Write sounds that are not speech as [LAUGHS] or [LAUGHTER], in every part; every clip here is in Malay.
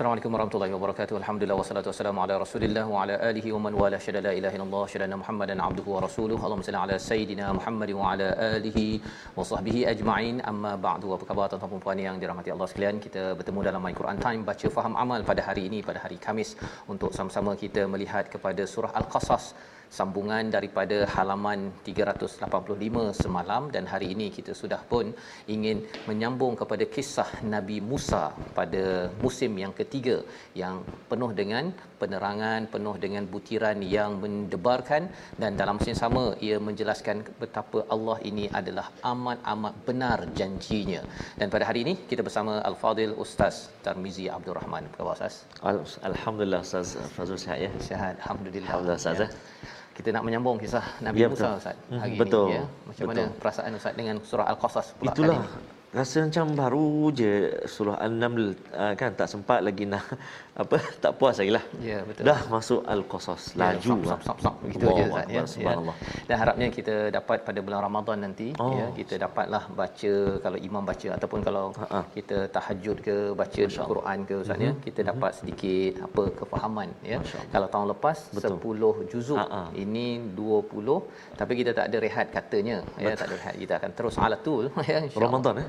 Assalamualaikum warahmatullahi wabarakatuh. Alhamdulillah wassalatu wassalamu ala Rasulillah wa ala alihi wa man wala syada la ilaha illallah syada Muhammadan abduhu wa rasuluhu. Allahumma salli ala sayidina Muhammad wa ala alihi wa sahbihi ajma'in. Amma ba'du. Apa khabar tuan-tuan dan puan yang dirahmati Allah sekalian? Kita bertemu dalam My Quran Time baca faham amal pada hari ini pada hari Kamis untuk sama-sama kita melihat kepada surah Al-Qasas sambungan daripada halaman 385 semalam dan hari ini kita sudah pun ingin menyambung kepada kisah Nabi Musa pada musim yang ketiga yang penuh dengan penerangan penuh dengan butiran yang mendebarkan dan dalam masa yang sama ia menjelaskan betapa Allah ini adalah amat-amat benar janjinya. Dan pada hari ini kita bersama Al-Fadil Ustaz Tarmizi Abdul Rahman. Apa khabar Ustaz? Alhamdulillah Ustaz. Fazul sihat ya? Sihat alhamdulillah. Alhamdulillah Ustaz ya. Kita nak menyambung kisah Nabi Ya, Musa betul. Ustaz Mhm, hari betul. ini ya. Macam mana Betul. perasaan Ustaz dengan surah Al-Qasas pula Itulah kali ini? Rasa macam baru je surah An-Naml uh, kan tak sempat lagi nak [LAUGHS] apa tak puas lagi lah. Ya, betul. Dah masuk Al-Qasas laju. Ya, sap, sap, sap, begitu Allahu je Ustaz Akbar, ya. Subhanallah. ya. Dan harapnya kita dapat pada bulan Ramadan nanti Oh. ya kita dapatlah baca kalau imam baca ataupun kalau Ha-ha. kita tahajud ke baca Quran ke Ustaz ya kita dapat sedikit apa kefahaman ya. Kalau tahun lepas Betul. 10 juzuk Ha-ha. ini 20 tapi kita tak ada rehat katanya ya tak ada rehat kita akan terus ala tul [LAUGHS] ya insya-Allah. Ramadan eh?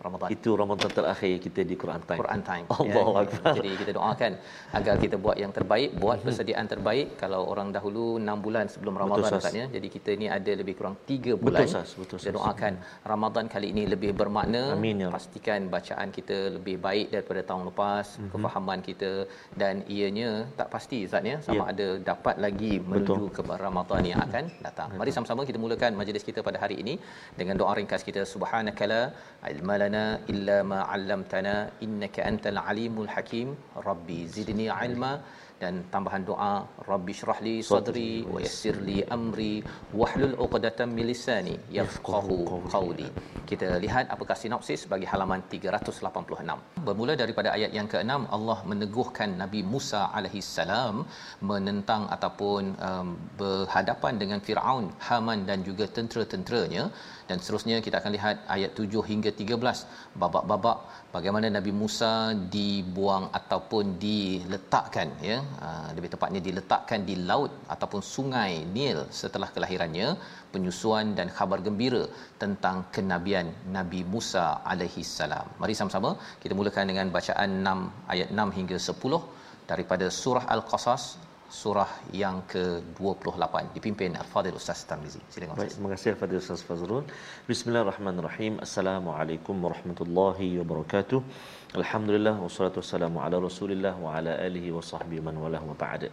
Ramadan. Itu Ramadan terakhir kita di Quran Time. Quran time. [LAUGHS] Allahu ya. Akbar. Jadi kita doakan agar kita buat yang terbaik, buat persediaan terbaik. Kalau orang dahulu 6 bulan sebelum Ramadan Sas. Ustaz ya. Jadi kita ni ada lebih kurang 3 bulan. Sas. Betul, Kita Sas. doakan Ramadan kali ini lebih bermakna. Amin, ya. Pastikan bacaan kita lebih baik daripada tahun lepas, Mhm. kefahaman kita dan ianya tak pasti Ustaz ya sama Ya. ada dapat lagi menuju ke Ramadan yang akan datang. Mari sama-sama kita mulakan majlis kita pada hari ini dengan doa ringkas kita subhanakala ilmalana illa ma 'allamtana innaka antal alimul hakim rabbi zidni ilma dan tambahan doa. rabbi shrah li sadri wa yassir li amri wahlul 'uqdatam min lisani yafqahu qawli kita lihat apakah sinopsis bagi halaman 386 bermula daripada ayat yang ke-6 Allah meneguhkan Nabi Musa alaihi salam menentang ataupun um, berhadapan dengan Firaun Haman dan juga tentera-tenteranya dan seterusnya kita akan lihat ayat 7 hingga 13 babak-babak bagaimana Nabi Musa dibuang ataupun diletakkan ya. Uh, lebih tepatnya diletakkan di laut ataupun sungai Nil setelah kelahirannya. Penyusuan dan khabar gembira tentang kenabian Nabi Musa alaihi salam. Mari sama-sama kita mulakan dengan bacaan 6 ayat 6 hingga 10 daripada surah al-qasas surah yang ke-28 dipimpin al-fadil ustaz Tarmizi silakan Baik, ustaz terima kasih kepada Ustaz Fazrul. Bismillahirrahmanirrahim. Assalamualaikum warahmatullahi wabarakatuh. Alhamdulillah wassalatu wassalamu ala Rasulillah wa ala alihi wa sahbihi man walah wa ba'd.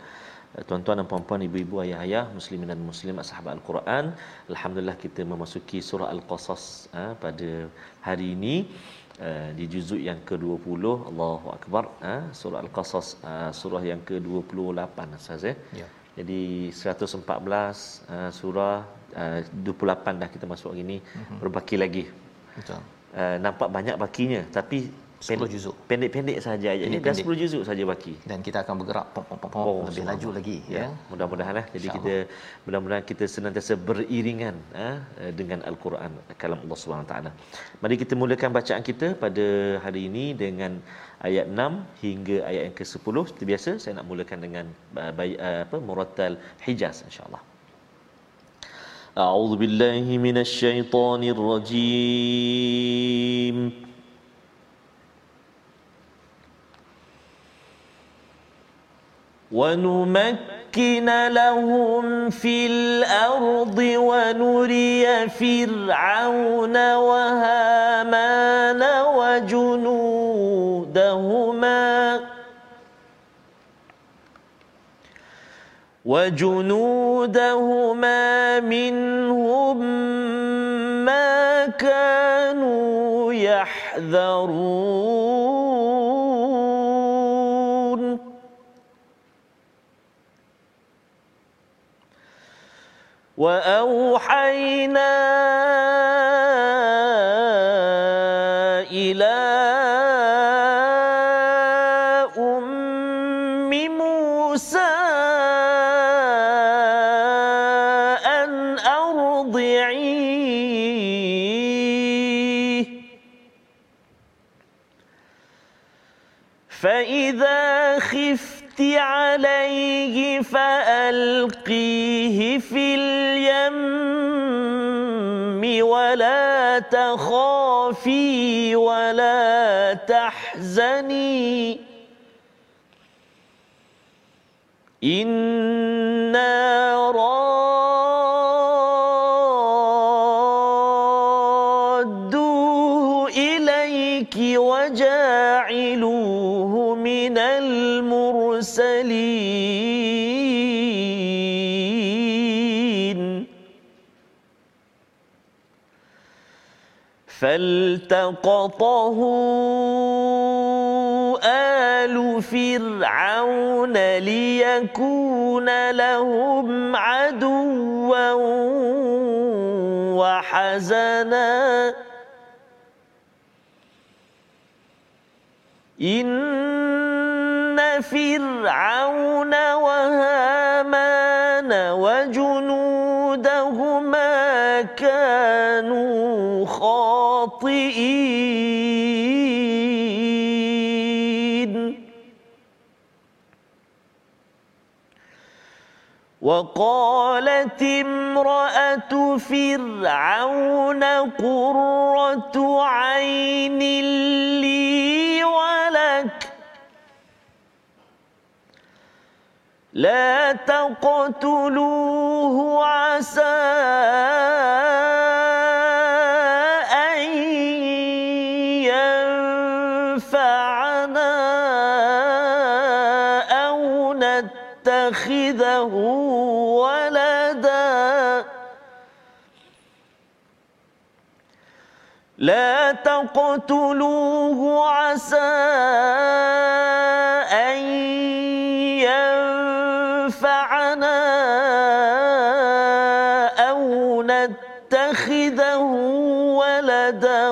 Tuan-tuan dan puan-puan, ibu-ibu, ayah-ayah, muslimin dan muslimat sahabat Al-Quran. Alhamdulillah kita memasuki surah Al-Qasas ha, pada hari ini uh, di juzuk yang ke-20. Allahu akbar. Ha, surah Al-Qasas uh, surah yang ke-28 Ustaz ya. Ya. Jadi 114 uh, surah uh, 28 dah kita masuk hari ni mm-hmm. berbaki lagi. betul Uh, nampak banyak bakinya tapi 10 juzuk. Pendek-pendek saja aja. Ini dah 10 juzuk saja baki. Dan kita akan bergerak pom pom pom oh, lebih laju lagi ya. ya. Mudah-mudahanlah jadi kita mudah-mudahan kita senantiasa beriringan ha, eh, dengan al-Quran kalam Allah Subhanahu taala. Mari kita mulakan bacaan kita pada hari ini dengan ayat 6 hingga ayat yang ke-10. Seperti biasa saya nak mulakan dengan uh, apa murattal Hijaz insya-Allah. A'udzu billahi minasy syaithanir rajim. ونمكن لهم في الأرض ونري فرعون وهامان وجنودهما وجنودهما منهم ما كانوا يحذرون وأوحينا تخافي ولا تحزني. إنا فالتقطه آل فرعون ليكون لهم عدوا وحزنا. إن وقالت امرأة فرعون قرة عين لي ولك لا تقتلوه عسى لا تقتلوه عسى أن ينفعنا أو نتخذه ولدا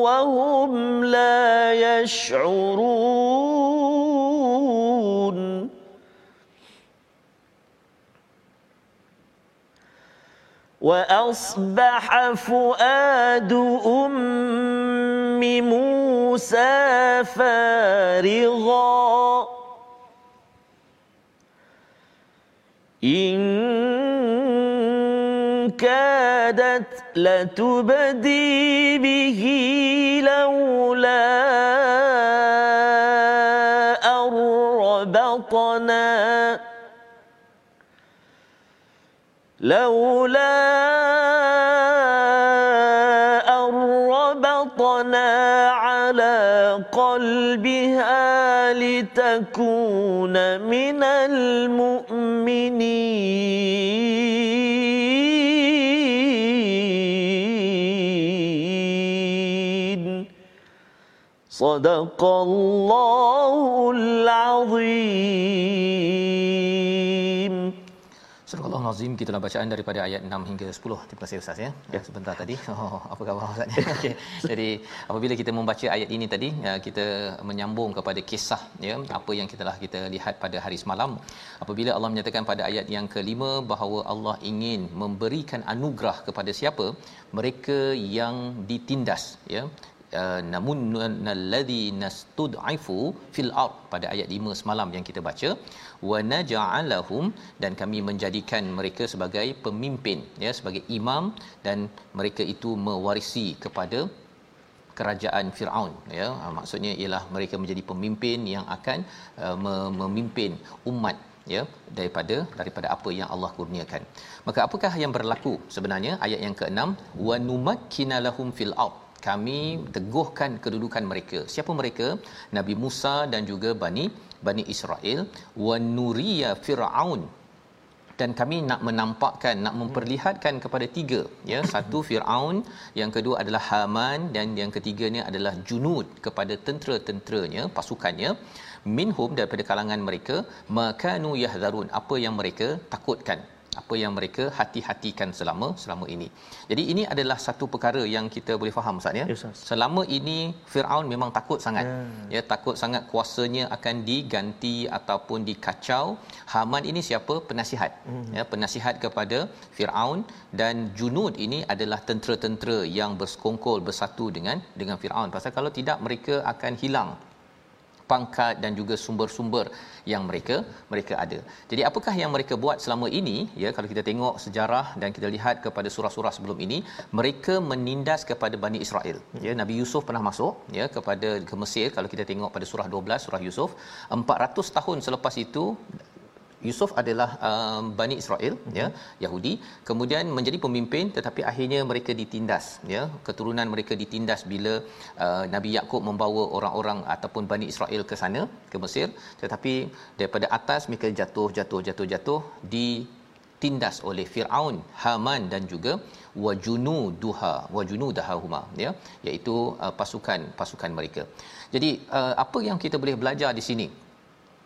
وهم لا يشعرون. وأصبح فؤاد أم موسى فارغا. إن كادت لتبدي به لولا لولا أن ربطنا على قلبها لتكون من المؤمنين. صدق الله العظيم. Surah Al-Azim gitulah bacaan daripada ayat 6 hingga 10. Terima kasih Ustaz ya. ya. Sebentar tadi. [LAUGHS] Oh, apa khabar Ustaz? [LAUGHS] Okey. Jadi apabila kita membaca ayat ini tadi, ya, kita menyambung kepada kisah ya apa yang kita telah kita lihat pada hari semalam. Apabila Allah menyatakan pada ayat yang kelima bahawa Allah ingin memberikan anugerah kepada siapa? Mereka yang ditindas ya namun alladhi nastud'ifu fil ard pada ayat 5 semalam yang kita baca wa naj'alahum dan kami menjadikan mereka sebagai pemimpin ya sebagai imam dan mereka itu mewarisi kepada kerajaan Firaun ya. Uh, maksudnya ialah mereka menjadi pemimpin yang akan uh, memimpin umat ya daripada daripada apa yang Allah kurniakan. Maka apakah yang berlaku sebenarnya? Ayat yang ke-6 wa numakkina lahum fil ard kami teguhkan kedudukan mereka. Siapa mereka? Nabi Musa dan juga Bani Bani Israel. Wa nuriya fir'aun. Dan kami nak menampakkan nak memperlihatkan kepada tiga. Ya satu Firaun yang kedua adalah Haman dan yang ketiganya adalah junud kepada tentera-tenteranya pasukannya. Minhum daripada kalangan mereka makanu yahzarun apa yang mereka takutkan apa yang mereka hati-hatikan selama selama ini. Jadi ini adalah satu perkara yang kita boleh faham Ustaz ya. Yes, selama ini Firaun memang takut sangat. Yeah. Ya takut sangat kuasanya akan diganti ataupun dikacau. Haman ini siapa? Penasihat. Mm. Ya penasihat kepada Firaun dan Junud ini adalah tentera-tentera yang bersekongkol bersatu dengan dengan Firaun. Pasal kalau tidak mereka akan hilang pangkat dan juga sumber-sumber yang mereka mereka ada. Jadi apakah yang mereka buat selama ini? Ya kalau kita tengok sejarah dan kita lihat kepada surah-surah sebelum ini, mereka menindas kepada Bani Israel. Ya Nabi Yusuf pernah masuk ya kepada ke Mesir kalau kita tengok pada surah 12 surah Yusuf 400 tahun selepas itu Yusuf adalah um, Bani Israel mm-hmm. ya Yahudi kemudian menjadi pemimpin tetapi akhirnya mereka ditindas ya keturunan mereka ditindas bila uh, Nabi Yakub membawa orang-orang ataupun Bani Israel ke sana ke Mesir tetapi daripada atas mereka jatuh jatuh jatuh jatuh di tindas oleh Firaun, Haman dan juga wajunu duha wajunu dahahuma ya iaitu uh, pasukan pasukan mereka. Jadi uh, apa yang kita boleh belajar di sini?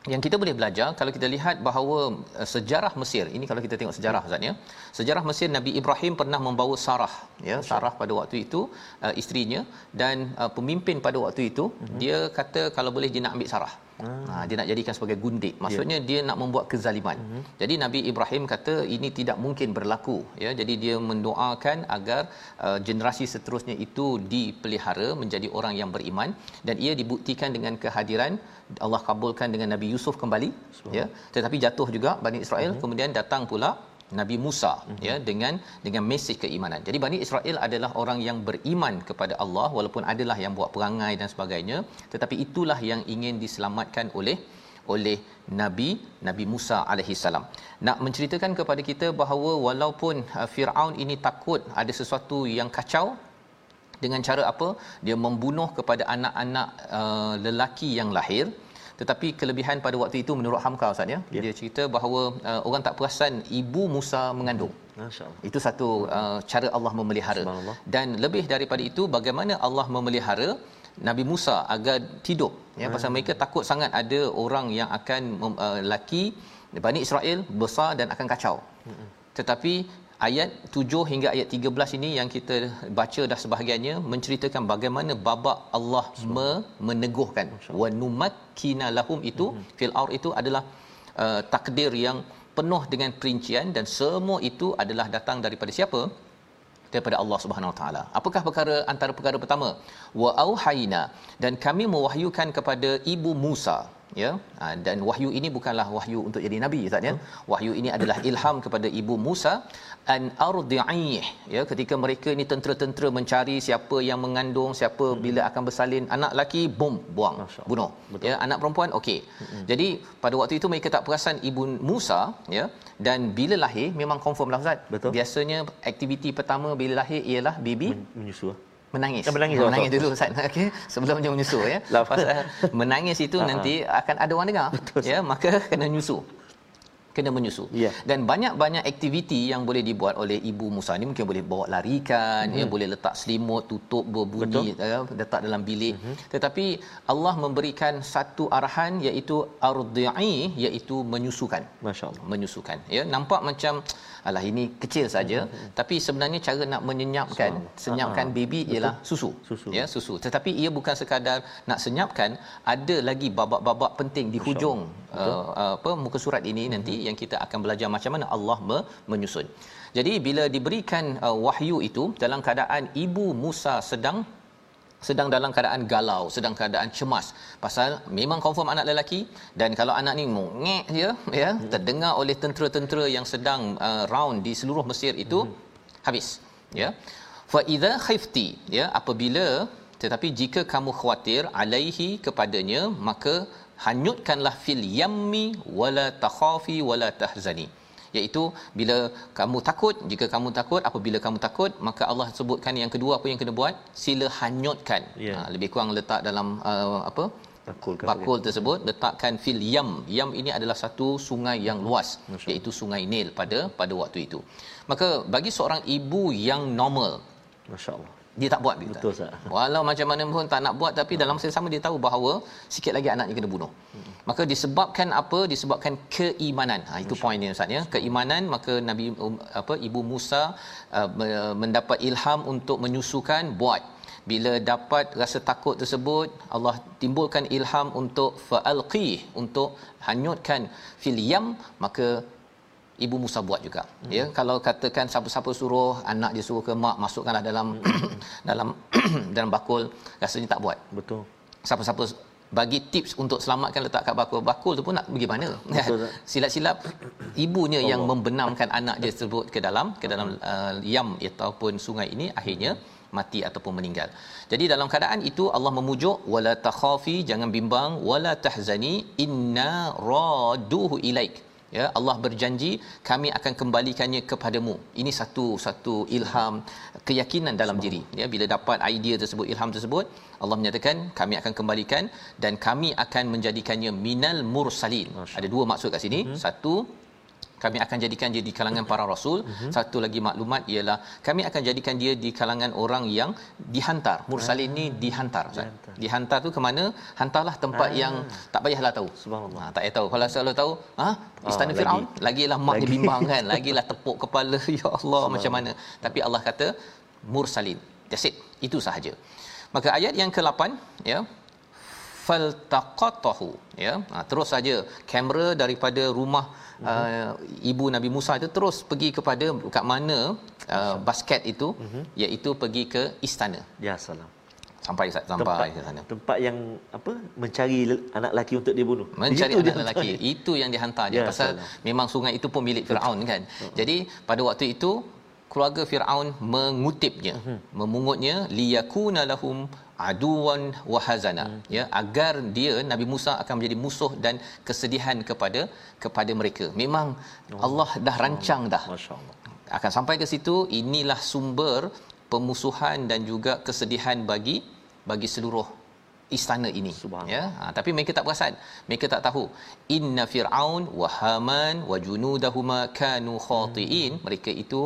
Yang kita boleh belajar kalau kita lihat bahawa uh, sejarah Mesir. Ini kalau kita tengok sejarah Ustaz ya. Sejarah Mesir Nabi Ibrahim pernah membawa Sarah ya Sarah pada waktu itu uh, isterinya dan uh, pemimpin pada waktu itu uh-huh. dia kata kalau boleh dia nak ambil Sarah Ha, dia nak jadikan sebagai gundik. Maksudnya yeah. dia nak membuat kezaliman. Uh-huh. Jadi Nabi Ibrahim kata ini tidak mungkin berlaku. Ya, jadi dia mendoakan agar uh, generasi seterusnya itu dipelihara menjadi orang yang beriman dan ia dibuktikan dengan kehadiran Allah kabulkan dengan Nabi Yusuf kembali. Ya, tetapi jatuh juga Bani Israel. Uh-huh. Kemudian datang pula Nabi Musa uh-huh. ya dengan dengan mesej keimanan. Jadi Bani Israel adalah orang yang beriman kepada Allah walaupun adalah yang buat perangai dan sebagainya tetapi itulah yang ingin diselamatkan oleh oleh Nabi Nabi Musa alaihi salam. Nak menceritakan kepada kita bahawa walaupun uh, Firaun ini takut ada sesuatu yang kacau dengan cara apa? Dia membunuh kepada anak-anak uh, lelaki yang lahir tetapi kelebihan pada waktu itu menurut Hamka Ustaz ya. Yeah. dia cerita bahawa uh, orang tak perasan ibu Musa mengandung. Masyaallah. Itu satu uh, cara Allah memelihara. Dan lebih daripada itu bagaimana Allah memelihara Nabi Musa agar hidup ya. Hmm. pasal mereka takut sangat ada orang yang akan uh, laki Bani Israel besar dan akan kacau. Hmm. tetapi ayat 7 hingga ayat 13 ini yang kita baca dah sebahagiannya menceritakan bagaimana babak Allah me, meneguhkan wa numakkina lahum itu mm-hmm. fil aur itu adalah uh, takdir yang penuh dengan perincian dan semua itu adalah datang daripada siapa daripada Allah Subhanahu Wa Taala. Apakah perkara antara perkara pertama? Wa auhayna dan kami mewahyukan kepada ibu Musa ya? Ha, dan wahyu ini bukanlah wahyu untuk jadi nabi ustaz ya? Wahyu ini adalah ilham kepada ibu Musa an ardi'ih ya? Ketika mereka ni tentera-tentera mencari siapa yang mengandung siapa hmm. bila akan bersalin anak laki bom buang bunuh. Betul. ya? Anak perempuan okey. Hmm. jadi pada waktu itu mereka tak perasan ibu Musa ya? Dan bila lahir memang confirm lah ustaz. Betul. biasanya aktiviti pertama bila lahir ialah baby menyusu menangis. Ya, menangis, menangis dulu Ustaz. Okey, sebelum dia menyusu ya. Pasal menangis itu nanti akan ada orang dengar. Betul. Ya, maka kena nyusu kena menyusu. Yeah. Dan banyak-banyak aktiviti yang boleh dibuat oleh ibu Musa ni mungkin boleh bawa larikan, mm. ya boleh letak selimut, tutup berbunyi ya, letak dalam bilik. Mm-hmm. Tetapi Allah memberikan satu arahan iaitu ardhi'i iaitu menyusukan. Masya-Allah. Menyusukan. Ya, nampak macam alah ini kecil saja mm-hmm. tapi sebenarnya cara nak menyenyapkan so, senyapkan uh-huh. baby ialah susu. susu. Ya, susu. Tetapi ia bukan sekadar nak senyapkan, ada lagi babak-babak penting di hujung uh, apa muka surat ini mm-hmm. nanti yang kita akan belajar macam mana Allah menyusun. Jadi bila diberikan uh, wahyu itu dalam keadaan ibu Musa sedang sedang dalam keadaan galau, sedang keadaan cemas. Pasal memang confirm anak lelaki dan kalau anak ni mengek dia ya, hmm. terdengar oleh tentera-tentera yang sedang uh, round di seluruh Mesir itu hmm. habis. Ya. Fa idza khifti ya apabila tetapi jika kamu khawatir alaihi kepadanya maka hanyutkanlah fil yammi wala takhafi wala tahzani iaitu bila kamu takut jika kamu takut apabila kamu takut maka Allah sebutkan yang kedua apa yang kena buat? Sila hanyutkan. Yeah. ha, lebih kurang letak dalam uh, apa? Bakul, bakul tersebut letakkan fil yam. Yam ini adalah satu sungai yang luas Masya. iaitu sungai Nil pada pada waktu itu. Maka bagi seorang ibu yang normal masya-Allah dia tak buat. Betul sah. Walau macam mana pun tak nak buat tapi dalam masa sama dia tahu bahawa sikit lagi anaknya kena bunuh. Hmm. Maka disebabkan apa? Disebabkan keimanan. Ha itu poin dia Ustaz ya. Keimanan maka Nabi um, apa Ibu Musa uh, mendapat ilham untuk menyusukan buat. Bila dapat rasa takut tersebut Allah timbulkan ilham untuk faalqi untuk hanyutkan fil yam maka ibu Musa buat juga hmm. ya kalau katakan siapa-siapa suruh anak dia suruh ke mak masukkanlah dalam hmm. [COUGHS] dalam [COUGHS] dalam bakul rasanya tak buat betul siapa-siapa bagi tips untuk selamatkan letak kat bakul bakul tu pun nak pergi mana betul, [LAUGHS] silap-silap ibunya Allah. yang membenamkan anak dia tersebut ke dalam ke dalam uh, yam ataupun sungai ini akhirnya mati ataupun meninggal. Jadi dalam keadaan itu Allah memujuk wala takhafi jangan bimbang wala tahzani inna raduhu ilaik ya Allah berjanji kami akan kembalikannya kepadamu. Ini satu satu ilham keyakinan dalam diri. Ya bila dapat idea tersebut ilham tersebut Allah menyatakan kami akan kembalikan dan kami akan menjadikannya minal mursalin. Ada dua maksud kat sini. Hmm. satu kami akan jadikan dia di kalangan para rasul. Uh-huh. satu lagi maklumat ialah kami akan jadikan dia di kalangan orang yang dihantar. Mursalin ni dihantar dihantar. dihantar tu ke mana? Hantarlah tempat uh yang tak payahlah tahu. Subhanallah. Ha, tak payah tahu. Kalau selalu tahu ha? Istana oh, firaun? lagi. lagilah mak lagi. bimbang kan. [LAUGHS] Lagilah tepuk kepala. [LAUGHS] Ya Allah macam mana? Tapi Allah kata mursalin. That's it. Itu sahaja. Maka ayat yang ke-8 ya faltaqatahu ya ha, terus saja kamera daripada rumah uh, ibu Nabi Musa itu terus pergi kepada kat mana uh, basket itu uh-huh. iaitu pergi ke istana. Ya salam. Sampai sampai tempat, ke sana. Tempat yang apa mencari anak lelaki untuk dibunuh. Mencari itu anak lelaki. Itu yang dihantar dia ya, pasal salam. memang sungai itu pun milik Firaun kan. Uh-huh. Jadi pada waktu itu keluarga Firaun mengutipnya, uh-huh. memungutnya liyakuna lahum aduwan wahazana hmm. ya agar dia Nabi Musa akan menjadi musuh dan kesedihan kepada kepada mereka memang oh. Allah dah rancang dah masyaallah akan sampai ke situ inilah sumber pemusuhan dan juga kesedihan bagi bagi seluruh istana ini ya ha, tapi mereka tak perasan mereka tak tahu inna fir'aun wa haman wa junudahuma kanu khatiin hmm. mereka itu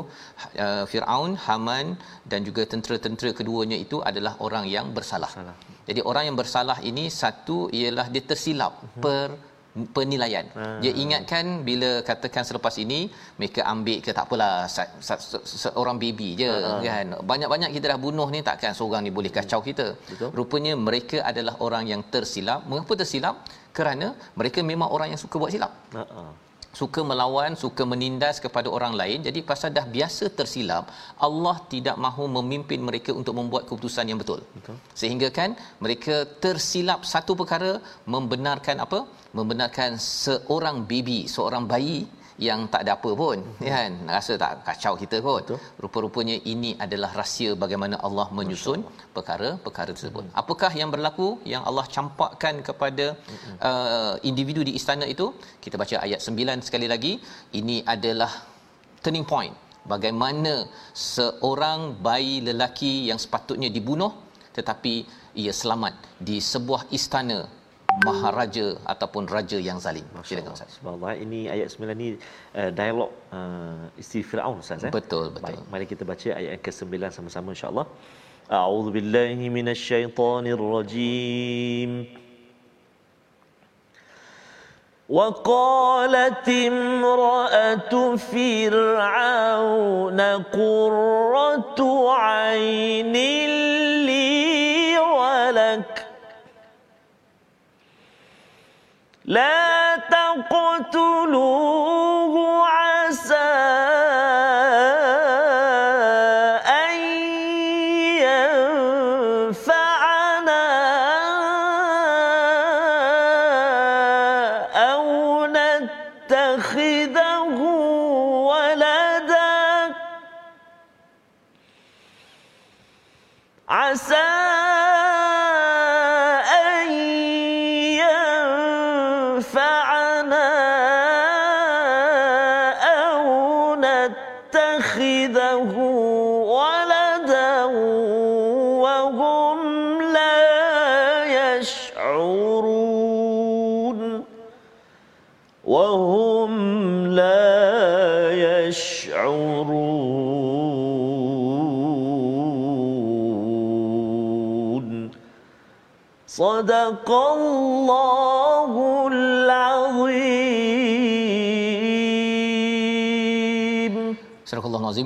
uh, fir'aun haman dan juga tentera-tentera keduanya itu adalah orang yang bersalah Salah. jadi orang yang bersalah ini satu ialah dia tersilap hmm. per penilaian. Hmm. Dia ingatkan bila katakan selepas ini mereka ambil ke tak apalah seorang baby je hmm. kan. Banyak-banyak kita dah bunuh ni takkan seorang ni boleh kacau kita. Betul. Rupanya mereka adalah orang yang tersilap. Mengapa tersilap? Kerana mereka memang orang yang suka buat silap. Hmm suka melawan, suka menindas kepada orang lain. Jadi pasal dah biasa tersilap, Allah tidak mahu memimpin mereka untuk membuat keputusan yang betul. betul. Sehingga kan mereka tersilap satu perkara membenarkan apa? Membenarkan seorang baby, seorang bayi yang tak ada apa pun hmm. kan rasa tak kacau kita kot Betul. rupa-rupanya ini adalah rahsia bagaimana Allah menyusun perkara-perkara tersebut hmm. apakah yang berlaku yang Allah campakkan kepada hmm. uh, individu di istana itu kita baca ayat 9 sekali lagi ini adalah turning point bagaimana seorang bayi lelaki yang sepatutnya dibunuh tetapi ia selamat di sebuah istana maharaja ataupun raja yang zalim. Silakan Ustaz. Subhanallah. Ini ayat 9 ni uh, dialog uh, isteri Firaun Ustaz eh. Betul, betul. Baik, mari kita baca ayat yang ke-9 sama-sama insya-Allah. A'udzu billahi minasyaitonir rajim. وقالت امرأة فرعون قرة عين لي لا تقتلوه عسى أن ينفعنا أو نتخذه ولدا. عسى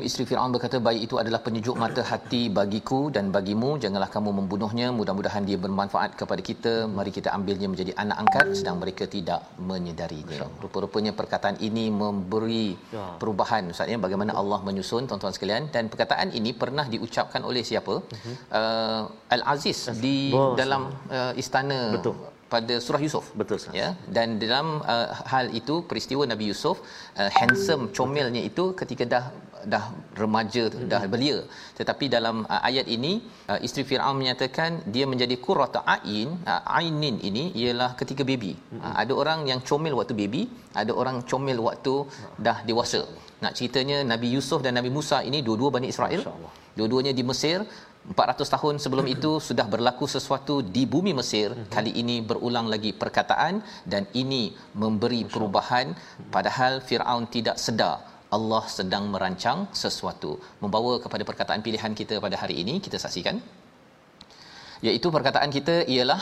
isteri Firaun berkata baik itu adalah penyejuk mata hati bagiku dan bagimu. Janganlah kamu membunuhnya. Mudah-mudahan dia bermanfaat kepada kita. Mari kita ambilnya menjadi anak angkat. Sedang mereka tidak menyedarinya. Rupa-rupanya perkataan ini memberi ya. perubahan ustaz ya bagaimana Allah menyusun tuan-tuan sekalian. Dan perkataan ini pernah diucapkan oleh siapa? Uh-huh. uh, Al-Aziz di dalam uh, istana Betul. pada surah Yusuf. Betul ya dan dalam uh, hal itu peristiwa Nabi Yusuf uh, handsome comelnya itu ketika dah dah remaja hmm. dah belia. Tetapi dalam uh, ayat ini uh, isteri Firaun menyatakan dia menjadi qurrata ain uh, ainin ini ialah ketika baby. Hmm. uh, ada orang yang comel waktu baby ada orang comel waktu dah dewasa. Nak ceritanya Nabi Yusuf dan Nabi Musa ini dua-dua Bani Israel. Dua-duanya di Mesir. 400 tahun sebelum itu sudah berlaku sesuatu di bumi Mesir. Kali ini berulang lagi perkataan dan ini memberi perubahan. Padahal Firaun tidak sedar Allah sedang merancang sesuatu membawa kepada perkataan pilihan kita pada hari ini kita saksikan. Iaitu perkataan kita ialah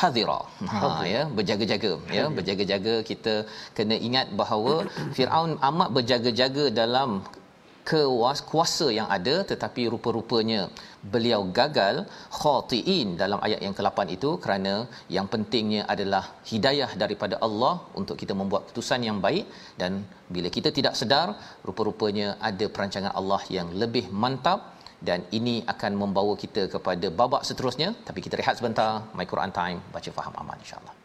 hadira ha ya berjaga-jaga ya berjaga-jaga kita kena ingat bahawa Firaun amat berjaga-jaga dalam kuasa yang ada tetapi rupa-rupanya beliau gagal khatiin dalam ayat yang ke-8 itu kerana yang pentingnya adalah hidayah daripada Allah untuk kita membuat keputusan yang baik dan bila kita tidak sedar rupa-rupanya ada perancangan Allah yang lebih mantap dan ini akan membawa kita kepada babak seterusnya. Tapi kita rehat sebentar. My Quran time. Baca faham aman insyaallah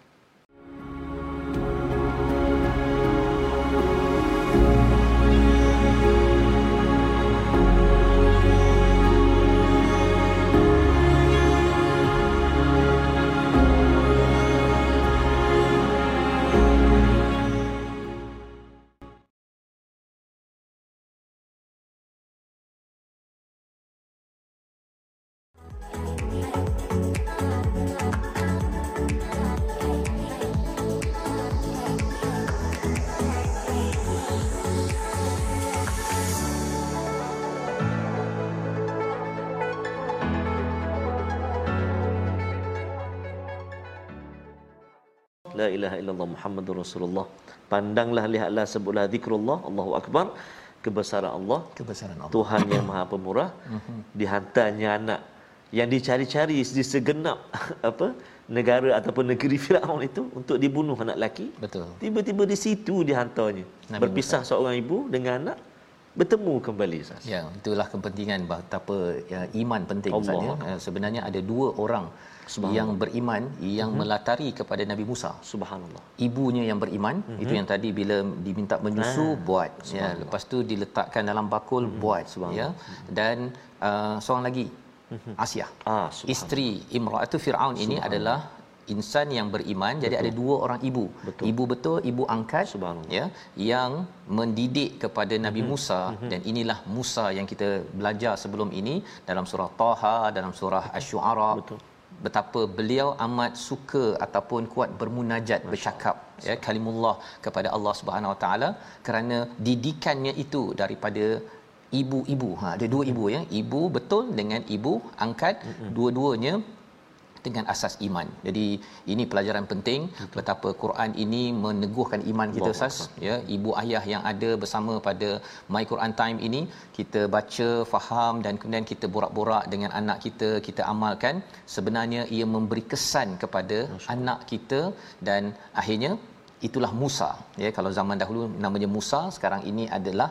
ilaha illallah muhammadur rasulullah. Pandanglah lihatlah sebutlah zikrullah Allahu akbar. Kebesaran Allah. Kebesaran Allah. Tuhan yang maha pemurah. Mhm. dihantarnya anak yang dicari-cari di segenap [LAUGHS] apa negara ataupun negeri Firaun itu untuk dibunuh anak lelaki. Betul. Tiba-tiba di situ dihantarnya Nabi berpisah Musa. seorang ibu dengan anak bertemu kembali Ustaz. Ya, itulah kepentingan betapa ya, iman penting Ustaz ya. Sebenarnya ada dua orang yang beriman yang hmm. melatari kepada Nabi Musa. Subhanallah. Ibunya yang beriman, hmm. itu yang tadi bila diminta menyusu ah. buat ya. Lepas tu diletakkan dalam bakul hmm. buat ya. Dan uh, seorang lagi hmm. Asia. Ah, isteri Imra'atu Firaun ini adalah insan yang beriman betul. jadi ada dua orang ibu betul. ibu betul ibu angkat ya yang mendidik kepada Nabi mm-hmm. Musa mm-hmm. dan inilah Musa yang kita belajar sebelum ini dalam surah Taha dalam surah Asy-Syu'ara betapa beliau amat suka ataupun kuat bermunajat Masya bercakap ya kalimullah kepada Allah Subhanahu Wa Taala kerana didikannya itu daripada ibu-ibu. Ha ada dua ibu ya. Ibu betul dengan ibu angkat. Mm-hmm. dua-duanya dengan asas iman. Jadi ini pelajaran penting Betul. betapa Quran ini meneguhkan iman kita Ustaz ya ibu ayah yang ada bersama pada My Quran Time ini kita baca faham dan kemudian kita borak-borak dengan anak kita kita amalkan sebenarnya ia memberi kesan kepada Masya. anak kita dan akhirnya itulah Musa ya kalau zaman dahulu namanya Musa sekarang ini adalah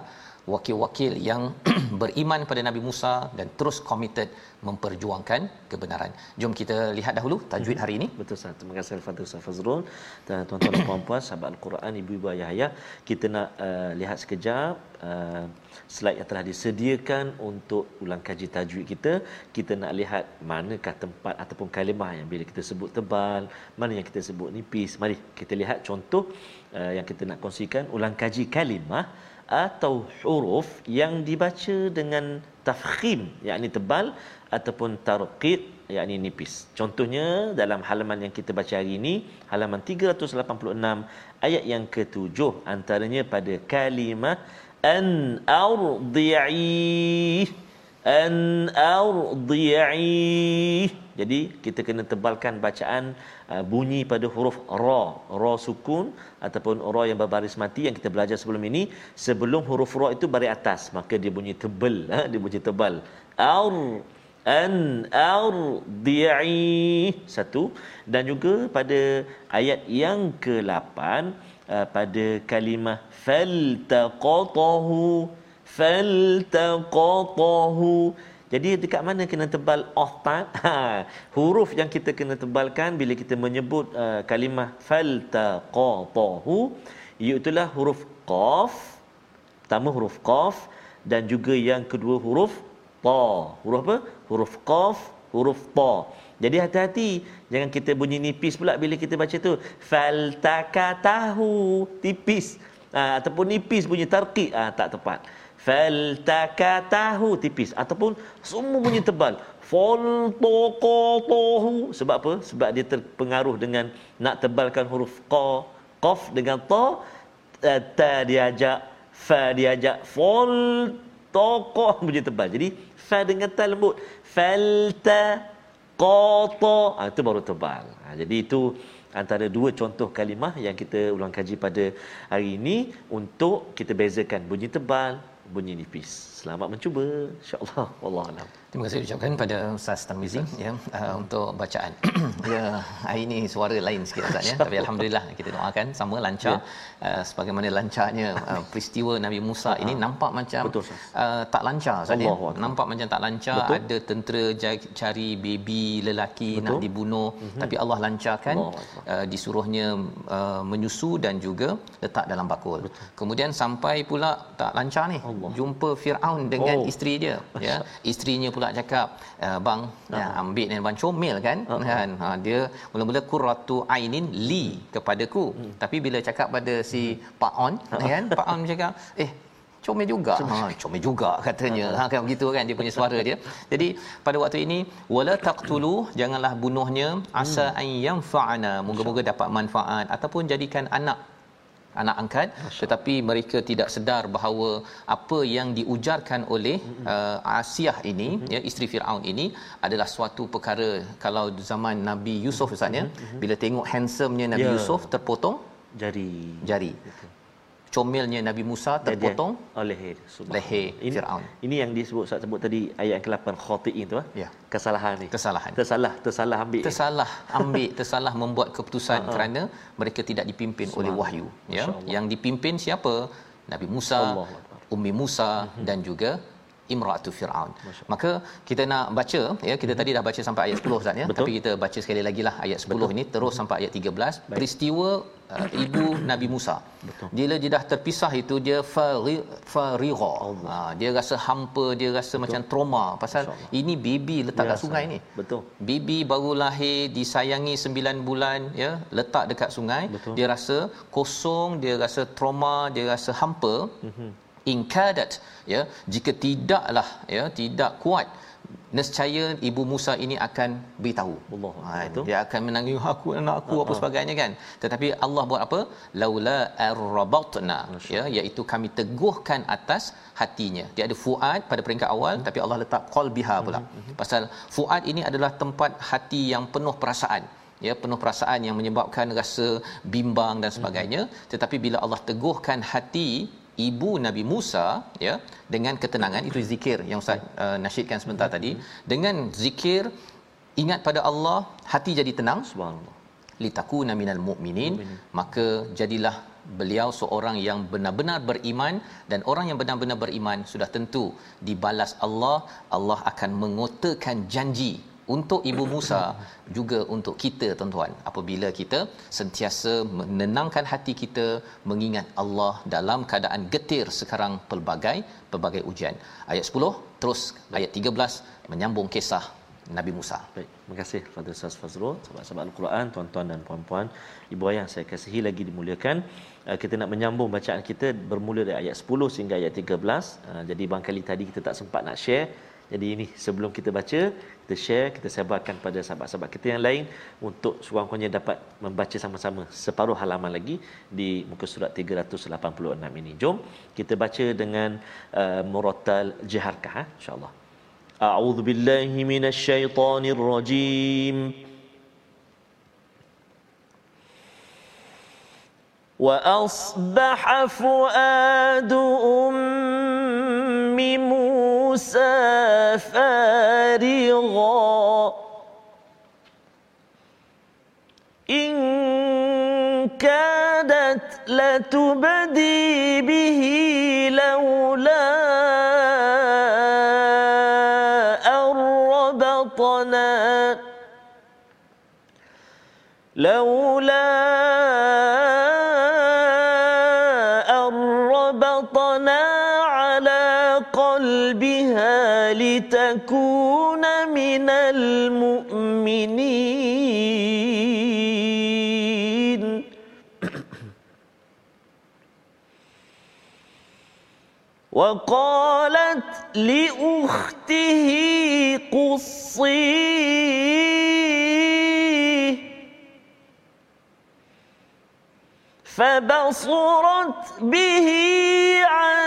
wakil-wakil yang [CLEARS THROAT] beriman pada Nabi Musa dan terus committed memperjuangkan kebenaran. Jom kita lihat dahulu tajwid hari ini. Betul Ustaz. Terima kasih Al-Fatihah Ustaz Fazrul dan tuan-tuan dan puan-puan sahabat Al-Quran ibu-ibu ayah-ayah. Kita nak uh, lihat sekejap uh, slide yang telah disediakan untuk ulang kaji tajwid kita. Kita nak lihat manakah tempat ataupun kalimah yang bila kita sebut tebal, mana yang kita sebut nipis. Mari kita lihat contoh uh, yang kita nak kongsikan ulang kaji kalimah atau huruf yang dibaca dengan tafkhim yakni tebal ataupun tarqid yakni nipis. Contohnya dalam halaman yang kita baca hari ini halaman 386 ayat yang ketujuh antaranya pada kalimah an ardi'i an ardi'i. Jadi kita kena tebalkan bacaan uh, bunyi pada huruf ra. Ra sukun ataupun ra yang berbaris mati yang kita belajar sebelum ini. Sebelum huruf ra itu baris atas maka dia bunyi tebal ha? dia bunyi tebal. Ar an ardi'i. Satu. Dan juga pada ayat yang ke-8 uh, pada kalimah faltaqatahu faltaqatahu jadi dekat mana kena tebal part? [LAUGHS] Ha, huruf yang kita kena tebalkan bila kita menyebut uh, kalimah faltaqatahu iaitu huruf qaf. Pertama huruf qaf dan juga yang kedua huruf ta. Huruf apa? Huruf qaf, huruf ta. Jadi hati-hati jangan kita bunyi nipis pula bila kita baca tu. Faltaqatahu tipis. Ha, ataupun nipis bunyi tarqiq ha, tak tepat faltakatahu tipis. Ataupun semua bunyi tebal. Faltaqatahu sebab apa? Sebab dia terpengaruh dengan nak tebalkan huruf qa qaf dengan ta. Eh, ta diajak fa diajak fal taqah [LAUGHS] bunyi tebal. Jadi fa dengan ta lembut. Falta qata ha, itu baru tebal. Ha, jadi itu antara dua contoh kalimah yang kita ulang kaji pada hari ini untuk kita bezakan bunyi tebal bunyi nipis. Selamat mencuba. Insya-Allah. [LAUGHS] Wallahualam. Terima kasih ucapkan pada Ustaz Tarmizi ya uh, untuk bacaan. [CLEARS THROAT] ya hari ini suara lain sikit Ustaz ya. Tapi alhamdulillah kita doakan sama lancar ya. uh, sebagaimana lancarnya uh, peristiwa Nabi Musa ini ah. nampak macam Betul, uh, tak lancar Ustaz ya. Nampak macam tak lancar Betul. ada tentera cari baby lelaki Betul. nak dibunuh mm-hmm. tapi Allah lancarkan uh, disuruhnya uh, menyusu dan juga letak dalam bakul. Betul. Kemudian sampai pula tak lancar ni. Allah. Jumpa Firaun dengan oh. isteri dia ya. Isterinya pula cakap uh, bang uh-huh. ya, ambil ni bang comel kan? Uh-huh. kan? Ha, dia mula-mula qurratu ainin li kepadaku. Hmm. tapi bila cakap pada si Pak On uh-huh. kan? Pak On cakap eh comel juga. Ha comel juga katanya. Ha kan? Begitu kan? Dia punya suara dia. Jadi pada waktu ini wala taqtulu janganlah bunuhnya asa hmm. an yanfa'ana. Moga-moga dapat manfaat ataupun jadikan anak anak angkat tetapi mereka tidak sedar bahawa apa yang diujarkan oleh uh, Asiyah ini mm-hmm. ya isteri Firaun ini adalah suatu perkara kalau zaman Nabi Yusuf misalnya mm-hmm. bila tengok handsomenya Nabi yeah. Yusuf terpotong jari. jari. Betul comelnya Nabi Musa terpotong oleh leher ini, Firaun. Ini yang disebut Ustaz sebut tadi ayat ke-8 khati'in tu ah. Ya. Kesalahan ni. Kesalahan. Tersalah, tersalah ambil. Tersalah ambil, tersalah membuat keputusan kerana mereka tidak dipimpin oleh wahyu, ya. Yang dipimpin siapa? Nabi Musa, Ummi Musa mhm. dan juga imratu firaun. Maka kita nak baca ya kita tadi dah baca sampai ayat 10 Ustaz ya. Betul. tapi kita baca sekali lagi lah ayat 10 Betul. ini terus sampai ayat 13 Baik. peristiwa uh, ibu Nabi Musa. Betul. bila dia dah terpisah itu dia farigha ha, dia rasa hampa dia rasa Betul. macam trauma. Pasal ini baby letak ya, kat sungai ni. Betul. baby baru lahir disayangi 9 bulan ya letak dekat sungai. Betul. dia rasa kosong dia rasa trauma dia rasa hampa. Mm-hmm inkadat ya jika tidaklah ya tidak kuat nescaya ibu Musa ini akan beritahu. Allah. Ha, itu. Dia akan menangis [LAUGHS] aku anak aku apa sebagainya kan? Tetapi Allah buat apa? Laula arrabatna ya iaitu kami teguhkan atas hatinya. Dia ada fuad pada peringkat awal hmm. tapi Allah letak qalbiha pula. Hmm. Hmm. pasal fuad ini adalah tempat hati yang penuh perasaan ya penuh perasaan yang menyebabkan rasa bimbang dan sebagainya. Hmm. tetapi bila Allah teguhkan hati ibu Nabi Musa ya dengan ketenangan itu zikir yang Ustaz uh, nasyidkan sebentar hmm. tadi. Dengan zikir ingat pada Allah hati jadi tenang. Subhanallah. Litakuna minal mu'minin. Maka jadilah beliau seorang yang benar-benar beriman dan orang yang benar-benar beriman sudah tentu dibalas Allah. Allah akan mengotakan janji untuk ibu Musa juga untuk kita tuan-tuan apabila kita sentiasa menenangkan hati kita mengingat Allah dalam keadaan getir sekarang pelbagai pelbagai ujian ayat 10 terus ayat 13 menyambung kisah Nabi Musa. Baik, terima kasih kepada Ustaz Fazrul, sahabat-sahabat Al-Quran, tuan-tuan dan puan-puan, ibu ayah saya kasihi lagi dimuliakan. Uh, kita nak menyambung bacaan kita bermula dari ayat 10 sehingga ayat 13. Uh, jadi barangkali tadi kita tak sempat nak share. Jadi ini sebelum kita baca, kita share, kita sebarkan pada sahabat-sahabat kita yang lain untuk sekurang-kurangnya dapat membaca sama-sama separuh halaman lagi di muka surat 386 ini. Jom kita baca dengan uh, Muratal Jiharkah ha? insya-Allah. أعوذ بالله من الشيطان الرجيم وأصبح فؤاد أم موسى فارغا المؤمنين. وقالت لأخته قصيه فبصرت به عن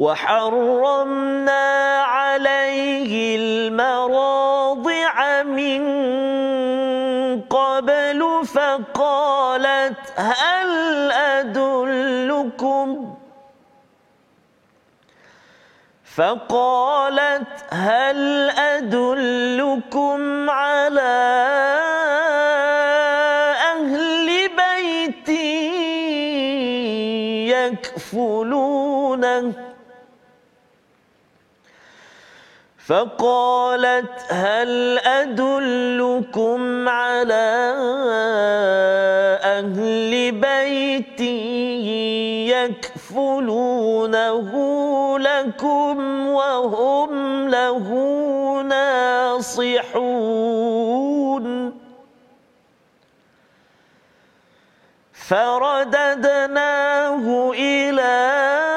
وحرمنا عليه المراضع من قبل فقالت هل أدلكم؟ فقالت هل أدلكم على أهل بيت يكفلونه فقالت هل أدلكم على أهل بيت يكفلونه لكم وهم له ناصحون؟ فرددناه إلى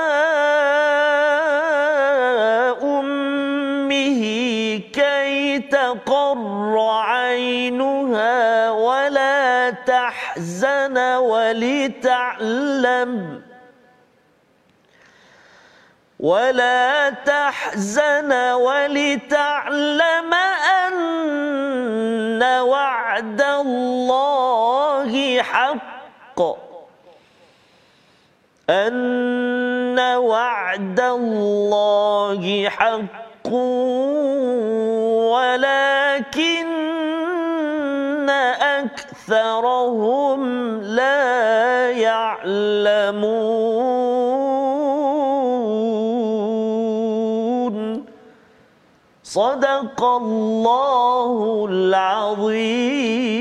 تقر عينها ولا تحزن ولتعلم ولا تحزن ولتعلم أن وعد الله حق. أن وعد الله حق. ولكن أكثرهم لا يعلمون. صدق الله العظيم.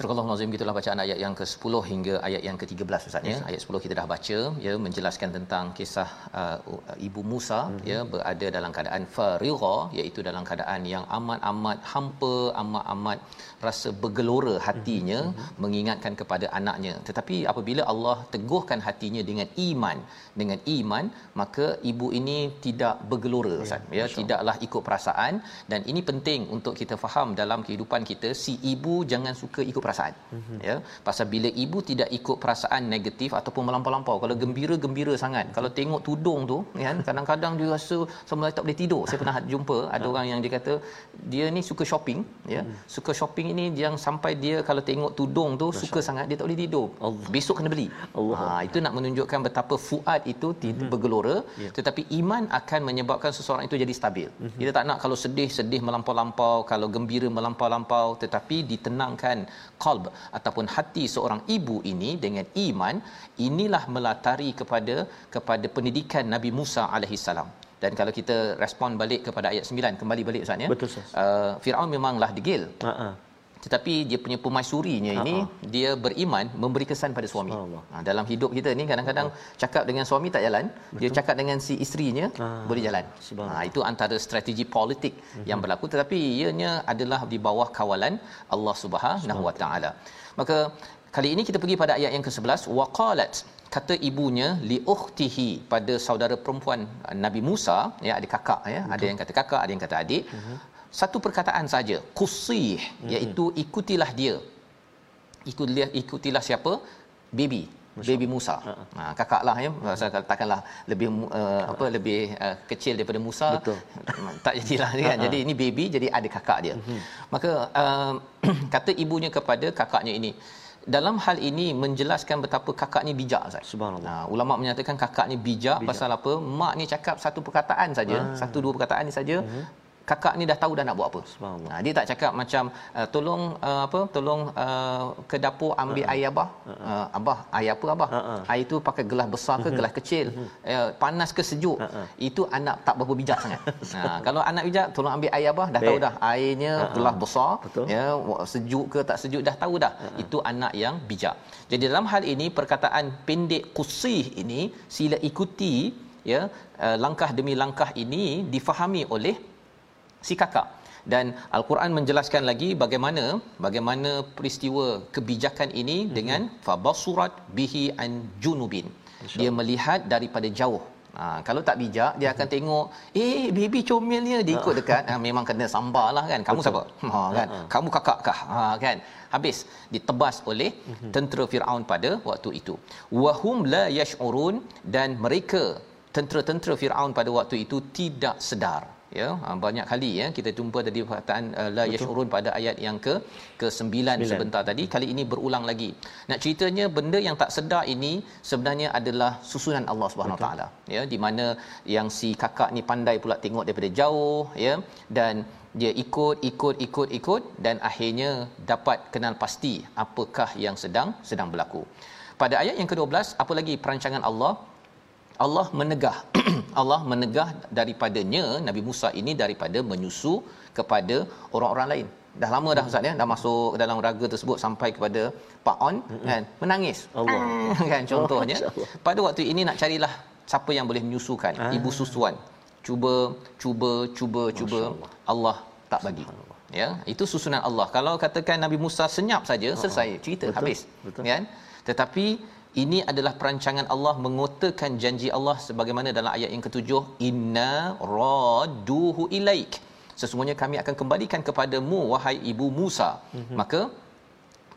Surah Al-Nazim gitulah bacaan ayat yang ke-10 hingga ayat yang ke-13 Ustaz ya. Ayat 10 kita dah baca ya menjelaskan tentang kisah uh, ibu Musa mm-hmm. ya berada dalam keadaan farigha iaitu dalam keadaan yang amat-amat hampa, amat-amat rasa bergelora hatinya mm-hmm. mengingatkan kepada anaknya. Tetapi apabila Allah teguhkan hatinya dengan iman, dengan iman maka ibu ini tidak bergelora Ustaz ya, ya tidaklah ikut perasaan dan ini penting untuk kita faham dalam kehidupan kita si ibu jangan suka ikut perasaan mm-hmm. ya pasal bila ibu tidak ikut perasaan negatif ataupun melampau-lampau kalau gembira-gembira sangat kalau tengok tudung tu kan kadang-kadang dia rasa semula tak boleh tidur saya pernah jumpa ada orang yang dia kata dia ni suka shopping ya mm. suka shopping ini yang sampai dia kalau tengok tudung tu Masya. suka sangat dia tak boleh tidur Allah. besok kena beli Allah. Ha, itu nak menunjukkan betapa fuad itu mm-hmm. bergelora yeah. tetapi iman akan menyebabkan seseorang itu jadi stabil mm-hmm. kita tak nak kalau sedih sedih melampau-lampau kalau gembira melampau-lampau tetapi ditenangkan qalb ataupun hati seorang ibu ini dengan iman inilah melatari kepada kepada pendidikan Nabi Musa alaihi salam dan kalau kita respon balik kepada ayat 9 kembali balik ustaz ya betul ustaz uh, Firaun memanglah degil ha tetapi dia punya pemaisurinya ini Ha-ha. dia beriman memberi kesan pada suami. Ha, dalam hidup kita ni kadang-kadang ha. cakap dengan suami tak jalan, Betul. dia cakap dengan si isterinya ha. boleh jalan. Ha, itu antara strategi politik uh-huh. yang berlaku tetapi ianya adalah di bawah kawalan Allah Subhanahu Wa Taala. Maka kali ini kita pergi pada ayat yang ke-11 waqalat kata ibunya li ukhtihi pada saudara perempuan uh, Nabi Musa ya ada kakak ya Betul. ada yang kata kakak ada yang kata adik uh-huh. Satu perkataan saja qusih uh-huh. iaitu ikutilah dia ikutilah ikutilah siapa baby Masya baby Musa. Uh-huh. Ha kakaklah ya. Saya katakanlah lebih uh, apa lebih uh, kecil daripada Musa. Betul. [LAUGHS] tak jadilah kan. Uh-huh. Jadi ini baby jadi ada kakak dia. Uh-huh. Maka uh, [CLEARS THROAT] kata ibunya kepada kakaknya ini dalam hal ini menjelaskan betapa kakak ni bijak Ustaz. Subhanallah. Ha, ulama menyatakan kakak ni bijak, bijak pasal apa? Mak ni cakap satu perkataan saja, ah. satu dua perkataan ni saja. Uh-huh kakak ni dah tahu dah nak buat apa. Ha, dia tak cakap macam uh, tolong uh, apa tolong uh, ke dapur ambil uh-huh. air abah. Uh-huh. Uh, abah air apa abah? Uh-huh. Air tu pakai gelas besar ke gelas kecil? Uh-huh. Uh, panas ke sejuk? Uh-huh. Itu anak tak berapa bijak sangat. [LAUGHS] ha, kalau anak bijak tolong ambil air abah dah Baik. tahu dah airnya uh-huh. gelas besar Betul. ya sejuk ke tak sejuk dah tahu dah. Uh-huh. Itu anak yang bijak. Jadi dalam hal ini perkataan pendek kusih ini sila ikuti ya uh, langkah demi langkah ini difahami oleh si kakak. Dan al-Quran menjelaskan lagi bagaimana bagaimana peristiwa kebijakan ini mm-hmm. dengan fabasurat bihi an junubin. Dia melihat daripada jauh. Ha, kalau tak bijak dia akan mhm. tengok eh baby comelnya dia ikut dekat ha, memang kena sambarlah kan. Kamu Betul. siapa? Ha kan. Uh-huh. kamu kakakkah? Ha kan. Habis ditebas oleh uh-huh. tentera Firaun pada waktu itu. Wahum la yash'urun dan mereka tentera-tentera Firaun pada waktu itu tidak sedar ya ha, banyak kali ya kita jumpa tadi perkataan uh, la yashurun pada ayat yang ke ke-9 sebentar tadi. Kali ini berulang lagi. Nak ceritanya benda yang tak sedar ini sebenarnya adalah susunan Allah Subhanahu taala. Ya di mana yang si kakak ni pandai pula tengok daripada jauh ya dan dia ikut ikut ikut ikut dan akhirnya dapat kenal pasti apakah yang sedang sedang berlaku. Pada ayat yang ke-12 apa lagi perancangan Allah? Allah menegah [CLEARS THROAT] Allah menegah daripadanya Nabi Musa ini daripada menyusu kepada orang-orang lain. Dah lama dah ustaz ya? Dah masuk dalam raga tersebut sampai kepada Pak On mm-hmm. kan? Menangis. Allah. [LAUGHS] Kan contohnya. [LAUGHS] Oh, pada waktu ini nak carilah siapa yang boleh menyusukan. Ah. ibu susuan. Cuba cuba cuba cuba Allah tak bagi. Ya itu susunan Allah. Kalau katakan Nabi Musa senyap saja selesai cerita Betul. habis. Betul. kan? Tetapi ini adalah perancangan Allah mengotakan janji Allah sebagaimana dalam ayat yang ketujuh inna raduhu ilaik sesungguhnya kami akan kembalikan kepadamu wahai ibu Musa mm-hmm. maka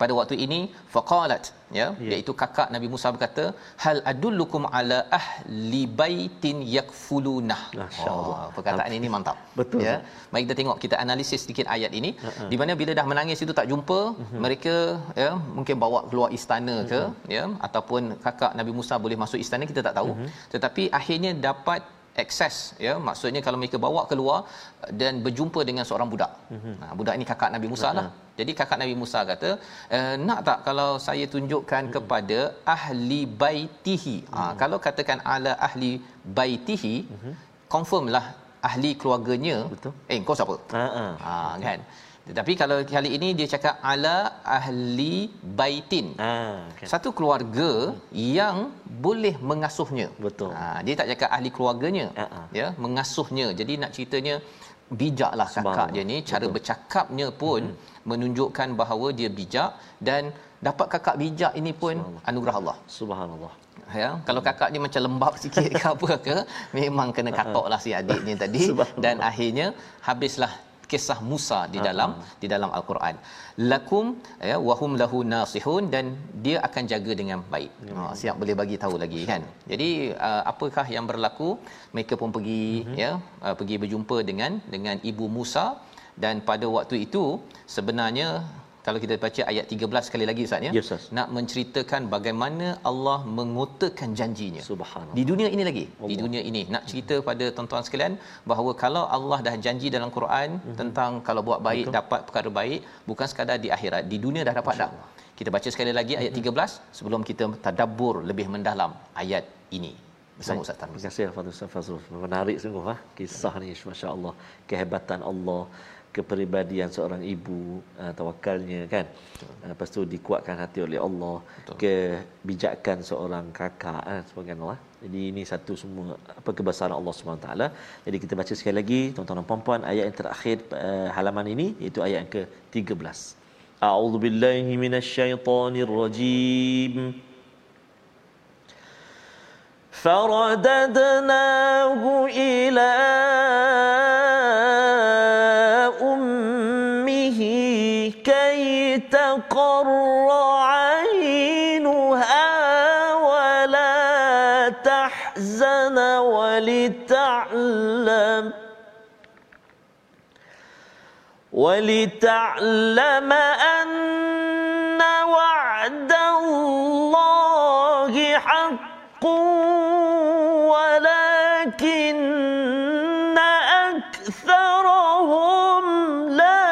pada waktu ini faqalat ya yeah. iaitu kakak Nabi Musa berkata hal adullukum ala ahli baitin yakfulunah masyaallah oh, perkataan ini mantap betul ya mari kita tengok kita analisis sedikit ayat ini uh-huh. di mana bila dah menangis itu tak jumpa uh-huh. mereka ya mungkin bawa keluar istana ke uh-huh. ya ataupun kakak Nabi Musa boleh masuk istana kita tak tahu uh-huh. tetapi akhirnya dapat akses ya maksudnya kalau mereka bawa keluar dan berjumpa dengan seorang budak. Mm-hmm. Ha, budak ini kakak Nabi Musa lah. Mm-hmm. Jadi kakak Nabi Musa kata, e, nak tak kalau saya tunjukkan mm-hmm. kepada ahli baitihi. Mm-hmm. Ha, kalau katakan ala ahli baitihi, mm-hmm. confirmlah ahli keluarganya. Betul. Eh kau siapa? Ha, ha kan. Tetapi kalau kali ini dia cakap ala ahli baitin. Ha, okay. Satu keluarga hmm. yang boleh mengasuhnya. Betul. Ha, dia tak cakap ahli keluarganya. Uh-huh. Ya, mengasuhnya. Jadi nak ceritanya bijaklah kakak dia ni cara Betul. bercakapnya pun hmm. menunjukkan bahawa dia bijak dan dapat kakak bijak ini pun anugerah Allah. Subhanallah. Ya, kalau kakak dia macam lembab sikit ke apa ke, [LAUGHS] memang kena katoklah si adik ni tadi [LAUGHS] dan akhirnya habislah kisah Musa di dalam uh-huh. di dalam al-Quran. Lakum ya wahum lahu nasihun dan dia akan jaga dengan baik. Uh-huh. Ha, siap boleh bagi tahu lagi kan. Jadi uh, apakah yang berlaku? Mereka pun pergi uh-huh. ya uh, pergi berjumpa dengan dengan ibu Musa dan pada waktu itu sebenarnya kalau kita baca ayat 13 sekali lagi Ustaz ya? Yes, nak menceritakan bagaimana Allah mengotakan janjinya. Subhanallah. Di dunia ini lagi? Allah. di dunia ini. Nak cerita pada tuan-tuan sekalian bahawa kalau Allah dah janji dalam Quran mm-hmm. tentang kalau buat baik Betul. dapat perkara baik bukan sekadar di akhirat di dunia dah dapat dah. Kita baca sekali lagi ayat mm-hmm. 13 sebelum kita tadabbur lebih mendalam ayat ini. Bersama Ustaz Tarmizi. Terima kasih Ustaz Fazrul. Menarik sungguh ha? Kisah ni masya-Allah kehebatan Allah kepribadian seorang ibu uh, tawakalnya kan uh, lepas tu dikuatkan hati oleh Allah Betul. kebijakan seorang kakak uh, subhanallah jadi ini satu semua apa kebesaran Allah Subhanahu taala jadi kita baca sekali lagi tuan-tuan dan puan-puan ayat yang terakhir uh, halaman ini iaitu ayat yang ke-13 a'udzubillahi minasyaitonirrajim فرددناه إلى ولتعلم أن وعد الله حق ولكن أكثرهم لا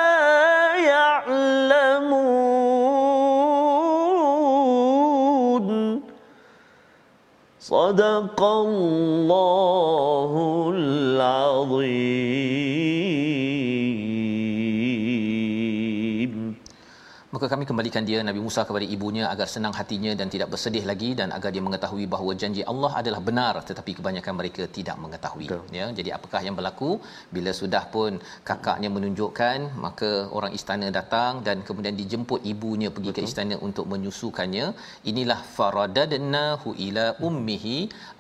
يعلمون. صدق الله kami kembalikan dia Nabi Musa kepada ibunya agar senang hatinya dan tidak bersedih lagi dan agar dia mengetahui bahawa janji Allah adalah benar tetapi kebanyakan mereka tidak mengetahui. Betul. Ya, jadi apakah yang berlaku bila sudah pun kakaknya menunjukkan maka orang istana datang dan kemudian dijemput ibunya pergi Betul. ke istana untuk menyusukannya. Inilah faradadnahu ila ummihi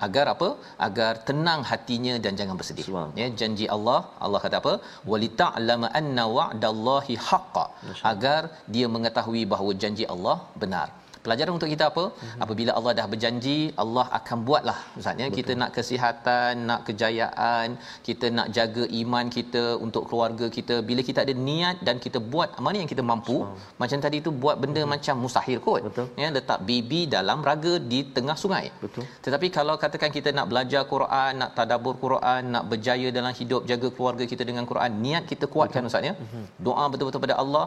agar apa? Agar tenang hatinya dan jangan bersedih. Ya, janji Allah, Allah kata apa? Walita'lama anna wa'dallahi haqqan. Agar dia mengetahui bahawa janji Allah benar. Pelajaran untuk kita apa? Mm-hmm. Apabila Allah dah berjanji, Allah akan buatlah. Misalnya Betul. kita nak kesihatan, nak kejayaan, kita nak jaga iman kita untuk keluarga kita. Bila kita ada niat dan kita buat mana yang kita mampu, Semang. macam tadi tu buat benda Betul. macam mustahil kot. Betul. Ya, letak baby dalam raga di tengah sungai. Betul. Tetapi kalau katakan kita nak belajar Quran, nak tadabbur Quran, nak berjaya dalam hidup, jaga keluarga kita dengan Quran, niat kita kuatkan Betul. Ustaz ya. Mm-hmm. Doa betul-betul pada Allah,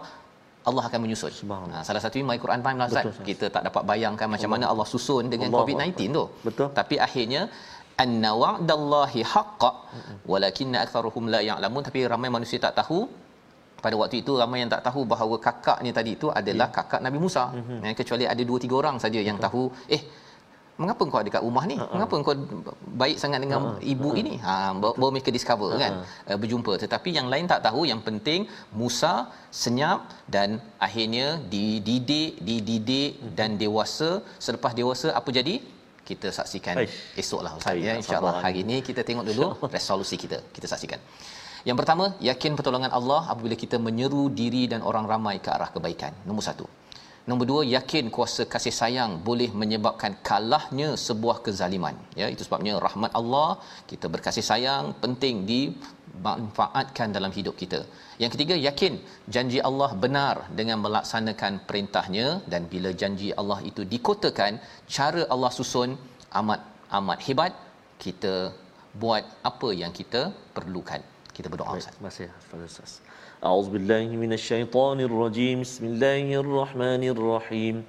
Allah akan menyusun. Ha, salah satu My Quran Time lah Ustaz. Kita tak dapat bayangkan macam Allah. mana Allah susun dengan Allah COVID-19 tu. Betul. Tapi akhirnya anna wa'dallahi haqq walakinna aktharuhum la ya'lamun tapi ramai manusia tak tahu pada waktu itu ramai yang tak tahu bahawa kakaknya tadi itu adalah ya. kakak Nabi Musa. Mm-hmm. kecuali ada dua tiga orang saja yang tahu eh mengapa kau ada kat rumah ni? Uh-huh. Mengapa kau baik sangat dengan uh-huh. ibu uh-huh. ini? Ha baru mereka discover uh-huh. kan uh, berjumpa. Tetapi yang lain tak tahu, yang penting Musa senyap dan akhirnya dididik, dididik uh-huh. dan dewasa. Selepas dewasa apa jadi? Kita saksikan Aish. esoklah Ustaz ya insya-Allah. Hari ini kita tengok dulu resolusi kita. Kita saksikan. Yang pertama, yakin pertolongan Allah apabila kita menyeru diri dan orang ramai ke arah kebaikan. Nombor satu. Nombor dua, yakin kuasa kasih sayang boleh menyebabkan kalahnya sebuah kezaliman. Ya, itu sebabnya rahmat Allah, kita berkasih sayang penting dimanfaatkan dalam hidup kita. Yang ketiga, yakin janji Allah benar dengan melaksanakan perintahnya dan bila janji Allah itu dikotakan, cara Allah susun amat amat hebat. Kita buat apa yang kita perlukan. Kita berdoa Ustaz. Terima kasih Ustaz. أعوذ بالله من الشيطان الرجيم. بسم الله الرحمن الرحيم.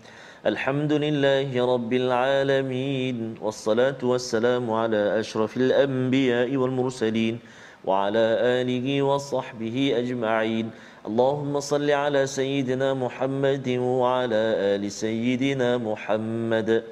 الحمد لله رب العالمين والصلاة والسلام على أشرف الأنبياء والمرسلين وعلى آله وصحبه أجمعين. اللهم صل على سيدنا محمد وعلى آل سيدنا محمد.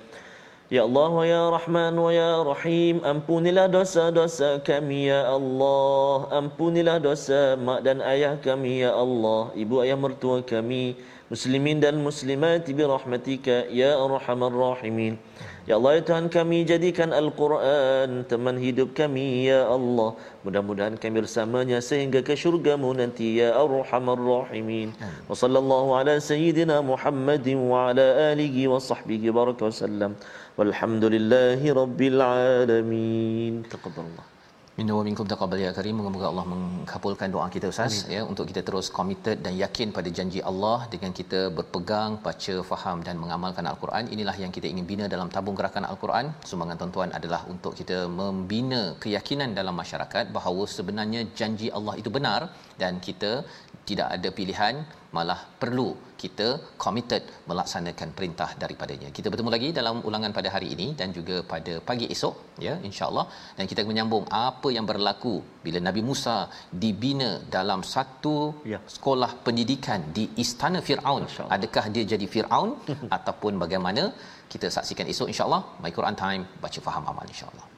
Ya Allah ya Rahman wa ya Rahim Ampunilah dosa-dosa kami ya Allah. Ampunilah dosa mak dan ayah kami ya Allah. Ibu ayah mertua kami Muslimin dan muslimat bi rahmatika ya Arhamar Rahimin. Ya Allah ya Tuhan kami jadikan Al-Quran teman hidup kami ya Allah. Mudah-mudahan kami bersamanya sehingga ke syurgamu nanti ya Arhamar Rahimin. Wa sallallahu ala sayyidina Muhammadin wa ala alihi wa sahbihi baraka wa sallam Walhamdulillahi Rabbil Alamin. Taqabbalallah. Minna wa minkum taqabbal ya karim. Moga-moga Allah mengkabulkan doa kita Ustaz ya untuk kita terus committed dan yakin pada janji Allah dengan kita berpegang, baca, faham dan mengamalkan Al-Quran. Inilah yang kita ingin bina dalam tabung gerakan Al-Quran. Sumbangan tuan-tuan adalah untuk kita membina keyakinan dalam masyarakat bahawa sebenarnya janji Allah itu benar dan kita tidak ada pilihan malah perlu kita committed melaksanakan perintah daripadanya. Kita bertemu lagi dalam ulangan pada hari ini dan juga pada pagi esok ya insyaallah dan kita menyambung apa yang berlaku bila Nabi Musa dibina dalam satu ya. sekolah pendidikan di istana Firaun. Adakah dia jadi Firaun [LAUGHS] ataupun bagaimana? Kita saksikan esok insyaallah. My Quran Time baca faham amal insyaallah.